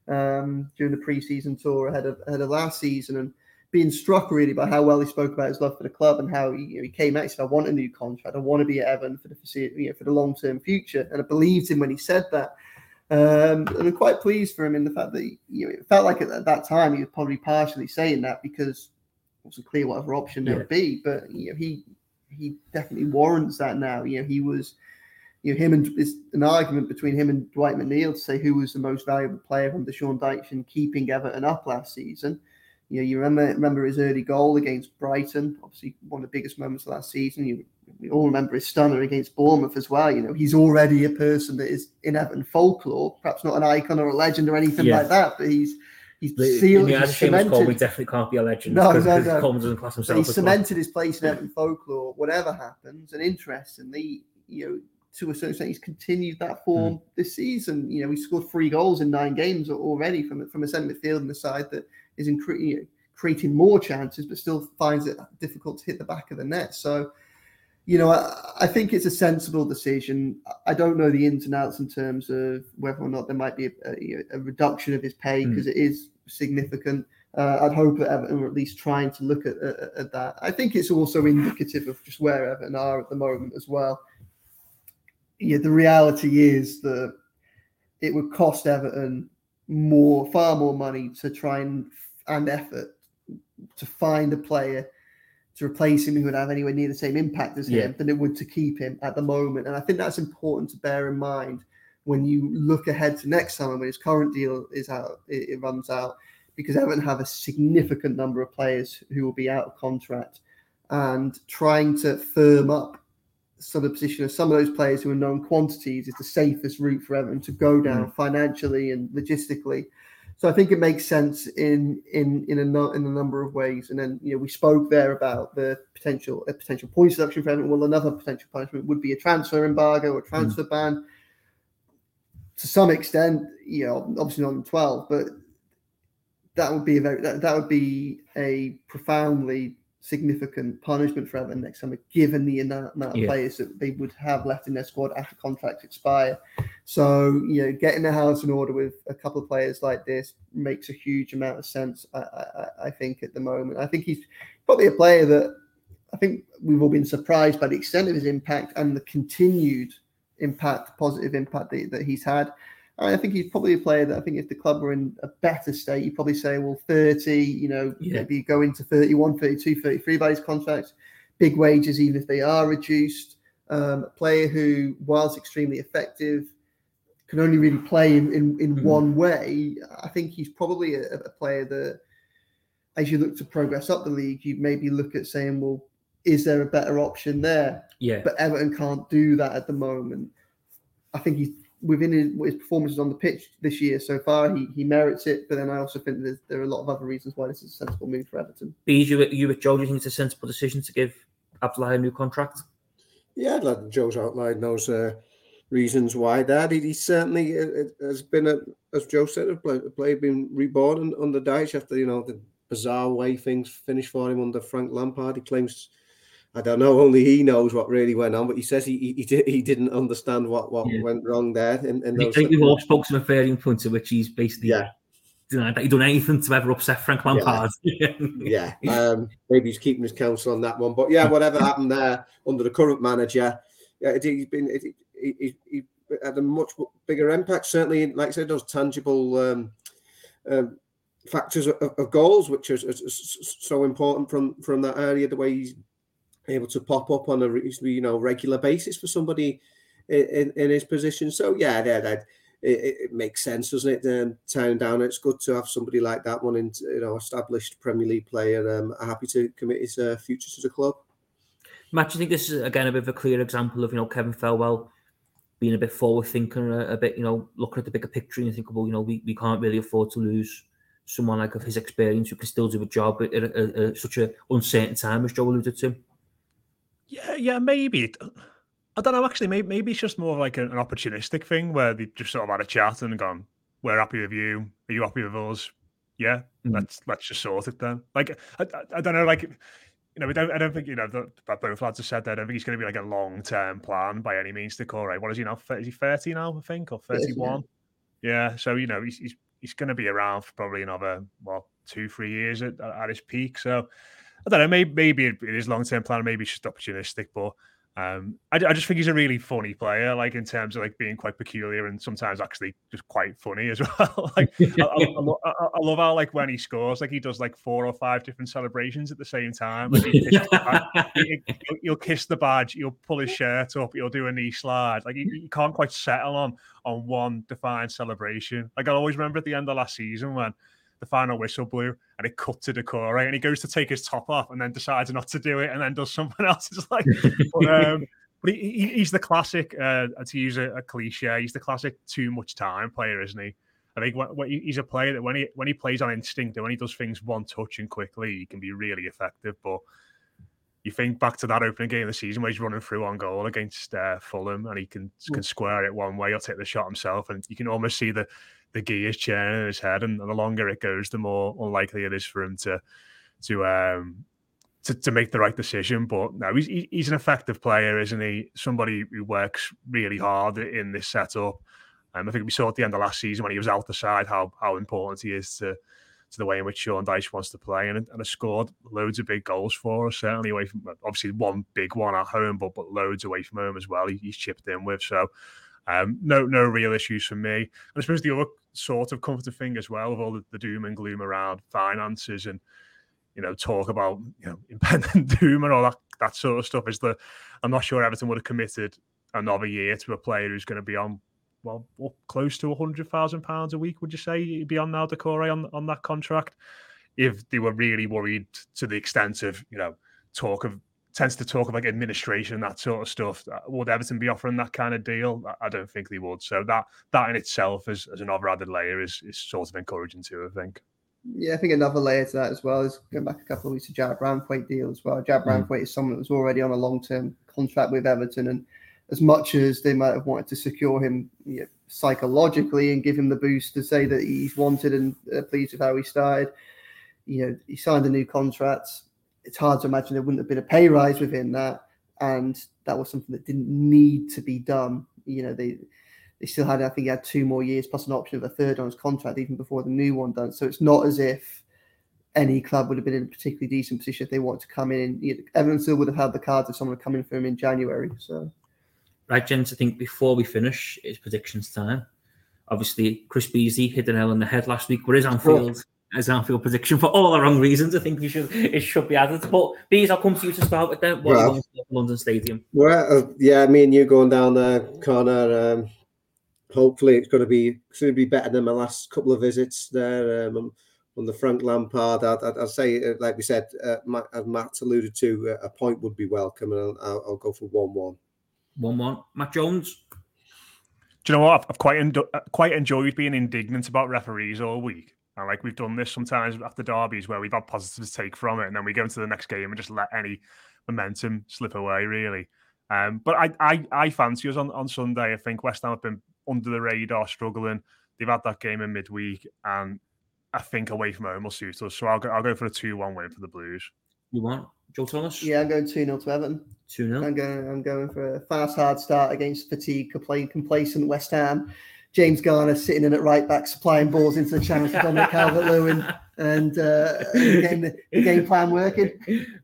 um, during the preseason tour ahead of ahead of last season and being struck really by how well he spoke about his love for the club and how he, you know, he came out. He said, "I want a new contract. I want to be at Everton for the you know, for the long term future." And I believed him when he said that. Um, and I'm quite pleased for him in the fact that he, you know, it felt like at that time he was probably partially saying that because it wasn't clear what other option there yeah. would be. But you know, he he definitely warrants that now. You know, he was you know, him and it's an argument between him and Dwight McNeil to say who was the most valuable player from the Sean Dyche and keeping Everton up last season. You know, you remember remember his early goal against Brighton, obviously one of the biggest moments of last season. You we all remember his stunner against Bournemouth as well. You know, he's already a person that is in Everton folklore, perhaps not an icon or a legend or anything yeah. like that, but he's he's the, sealed. He's cemented. We definitely can't be a legend. No, no, no. Coleman doesn't class himself. He's cemented well. his place in Everton folklore. Whatever happens, and interestingly, you know, to a certain extent, he's continued that form mm. this season. You know, he scored three goals in nine games already from from a centre midfield and the side that is incre- creating more chances, but still finds it difficult to hit the back of the net. So, you know, I, I, think it's a sensible decision. I don't know the ins and outs in terms of whether or not there might be a, a, a reduction of his pay because mm. it is significant. Uh, I'd hope that Everton are at least trying to look at, at, at, that. I think it's also indicative of just where Everton are at the moment as well. Yeah, the reality is that it would cost Everton more, far more money to try and and effort to find a player to replace him who would have anywhere near the same impact as him yeah. than it would to keep him at the moment. And I think that's important to bear in mind when you look ahead to next summer when his current deal is out, it, it runs out, because Everton have a significant number of players who will be out of contract and trying to firm up sort of position of some of those players who are known quantities is the safest route for Everton to go down mm. financially and logistically. So I think it makes sense in in in a in a number of ways. And then you know we spoke there about the potential a potential point deduction for Everton. Well, another potential punishment would be a transfer embargo or transfer mm. ban. To some extent, you know, obviously not in twelve, but that would be a very that, that would be a profoundly significant punishment for Everton next summer, given the amount, of yeah. players that they would have left in their squad after contracts expire. So, you know, getting the house in order with a couple of players like this makes a huge amount of sense, I, I, I think, at the moment. I think he's probably a player that I think we've all been surprised by the extent of his impact and the continued impact, positive impact that, that he's had. I think he's probably a player that I think if the club were in a better state, you'd probably say, well, 30, you know, yeah. maybe go into 31, 32, 33 by his contracts, big wages, even if they are reduced. Um, a player who, whilst extremely effective, can only really play in, in, in mm-hmm. one way. I think he's probably a, a player that, as you look to progress up the league, you maybe look at saying, well, is there a better option there? Yeah. But Everton can't do that at the moment. I think he's within his, his, performances on the pitch this year so far, he, he merits it. But then I also think that there are a lot of other reasons why this is a sensible move for Everton. Bees, you, you with Joe, do you think it's a sensible decision to give Abdullah a new contract? Yeah, I'd like Joe's outlined those uh, reasons why that. He, he certainly uh, uh, has been, a, as Joe said, a play, a player been reborn under Dyche after, you know, the bizarre way things finished for him under Frank Lampard. He claims I don't know. Only he knows what really went on. But he says he he, he, he didn't understand what, what yeah. went wrong there. In, in I think we've all spoken to a varying points at which he's basically yeah. denied that he'd done anything to ever upset Frank Lampard. Yeah, yeah. Um, maybe he's keeping his counsel on that one. But yeah, whatever happened there under the current manager, yeah, he's been he, he, he, had a much bigger impact. Certainly, like I said, those tangible. Um, um, factors of, of, goals, which is, is, is, so important from from that area. The way he's able to pop up on a you know regular basis for somebody in, in, his position. So yeah, that, it, it, makes sense, doesn't it? Um, town down, it's good to have somebody like that one, in, you know, established Premier League player, um, happy to commit his uh, future to the club. Matt, do you think this is again a bit of a clear example of you know Kevin Thelwell being a bit forward thinking, a, a bit you know looking at the bigger picture and think, well, you know, we, we can't really afford to lose someone like of his experience who can still do a job at, at, at, at such an uncertain time, as Joe alluded to. Yeah, yeah, maybe. I don't know. Actually, maybe, maybe it's just more like an, an opportunistic thing where they just sort of had a chat and gone, "We're happy with you. Are you happy with us? Yeah, mm. let's let's just sort it then." Like, I, I, I don't know. Like, you know, we don't, I don't think you know that both lads have said that. I don't think he's going to be like a long term plan by any means. To call right, what is he now? Is he thirty now? I think or thirty one. Yeah. So you know, he's he's, he's going to be around for probably another well two three years at, at his peak. So I don't know. Maybe maybe it is long term plan. Maybe it's just opportunistic. But um, I, I, just think he's a really funny player. Like in terms of like being quite peculiar and sometimes actually just quite funny as well. like I, I, I, love how like when he scores, like he does like four or five different celebrations at the same time. Like he will kiss the badge, he'll pull his shirt up, he'll do a knee slide. Like he can't quite settle on on one defined celebration. Like I always remember at the end of last season when the final whistle blew and it cut to Doucouré and he goes to take his top off and then decides not to do it and then does something else. It's like, but, um, but he, he's the classic, uh, to use a, a, cliche, he's the classic too much time player, isn't he? I think what, what, he's a player that when he when he plays on instinct and when he does things one touch and quickly, he can be really effective. But you think back to that opening game of the season where he's running through on goal against uh, Fulham and he can can square it one way or take the shot himself, and you can almost see the the gears churning in his head, and, and the longer it goes, the more unlikely it is for him to to um to, to make the right decision. But no, he's he's an effective player, isn't he? Somebody who works really hard in this setup. Um, I think we saw at the end of last season when he was out the side how how important he is to to the way in which Sean Dyche wants to play, and, and has scored loads of big goals for us. Certainly away from obviously one big one at home, but but loads away from home as well. He, he's chipped in with so. Um, no, no real issues for me. And I suppose the other sort of comforting thing as well, of all the, the doom and gloom around finances and you know talk about you know impending doom and all that that sort of stuff, is that I'm not sure Everton would have committed another year to a player who's going to be on well, well close to a hundred thousand pounds a week. Would you say beyond now Doucouré on on that contract? If they were really worried to the extent of you know talk of tends to talk of like administration that sort of stuff. Uh, would Everton be offering that kind of deal? I don't think they would. So that that in itself as, as another added layer is is sort of encouraging too. I think. Yeah, I think another layer to that as well is going back a couple of weeks to Jarrad Branthwaite deal as well. Jarrad mm. Branthwaite is someone that was already on a long term contract with Everton and as much as they might have wanted to secure him you know, psychologically and give him the boost to say that he's wanted and uh, pleased with how he started, you know, he signed a new contract. It's hard to imagine there wouldn't have been a pay rise within that, and that was something that didn't need to be done. You know, they they still had, I think, he had two more years plus an option of a third on his contract even before the new one done. So it's not as if any club would have been in a particularly decent position if they wanted to come in. You know, Everton still would have had the cards if someone had come in for him in January. So. Right, gents, I think before we finish, it's predictions time. Obviously, Chris Beesley hit an nail on the head last week. What is Anfield? As Anfield prediction for all the wrong reasons. I think we should it should be added. But Bees, I'll come to you to start with them. What well, are London Stadium? Well, uh, yeah, me and you going down there, Connor. Um, hopefully, it's going to be it's going to be better than my last couple of visits there. Um, on the Frank Lampard, I'd, I'd, I'd say, uh, like we said, uh, Matt, as Matt alluded to, uh, a point would be welcome, and I'll, I'll, I'll go for one-one. One-one. Matt Jones. Do you know what? I've, quite uh, quite enjoyed being indignant about referees all week. And like we've done this sometimes after derbies where we've had positives to take from it, and then we go into the next game and just let any momentum slip away, really. Um, but I, I I fancy us on, on Sunday. I think West Ham have been under the radar, struggling. They've had that game in midweek, and I think away from home will suit us. So I'll go, I'll go for a 2 1 win for the Blues. You want? Joe Thomas? Yeah, I'm going 2 0 to Everton. 2 0. I'm going, I'm going for a fast, hard start against fatigue, complacent West Ham. James Garner sitting in at right back, supplying balls into the channel for Dominic Calvert Lewin and uh, the, the, game plan working.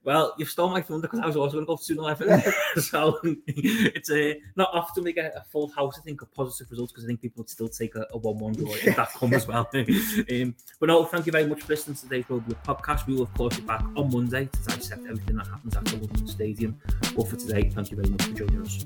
Well, you've stolen my thunder because I was also going to go to 11. so it's a, not often we get a full house, I think, of positive results because I think people would still take a, 1 1 draw if that comes as well. um, but no, thank you very much for listening to today's Road podcast. We will, of course, be back on Monday to dissect everything that happens at the London Stadium. But for today, thank you very much for joining us.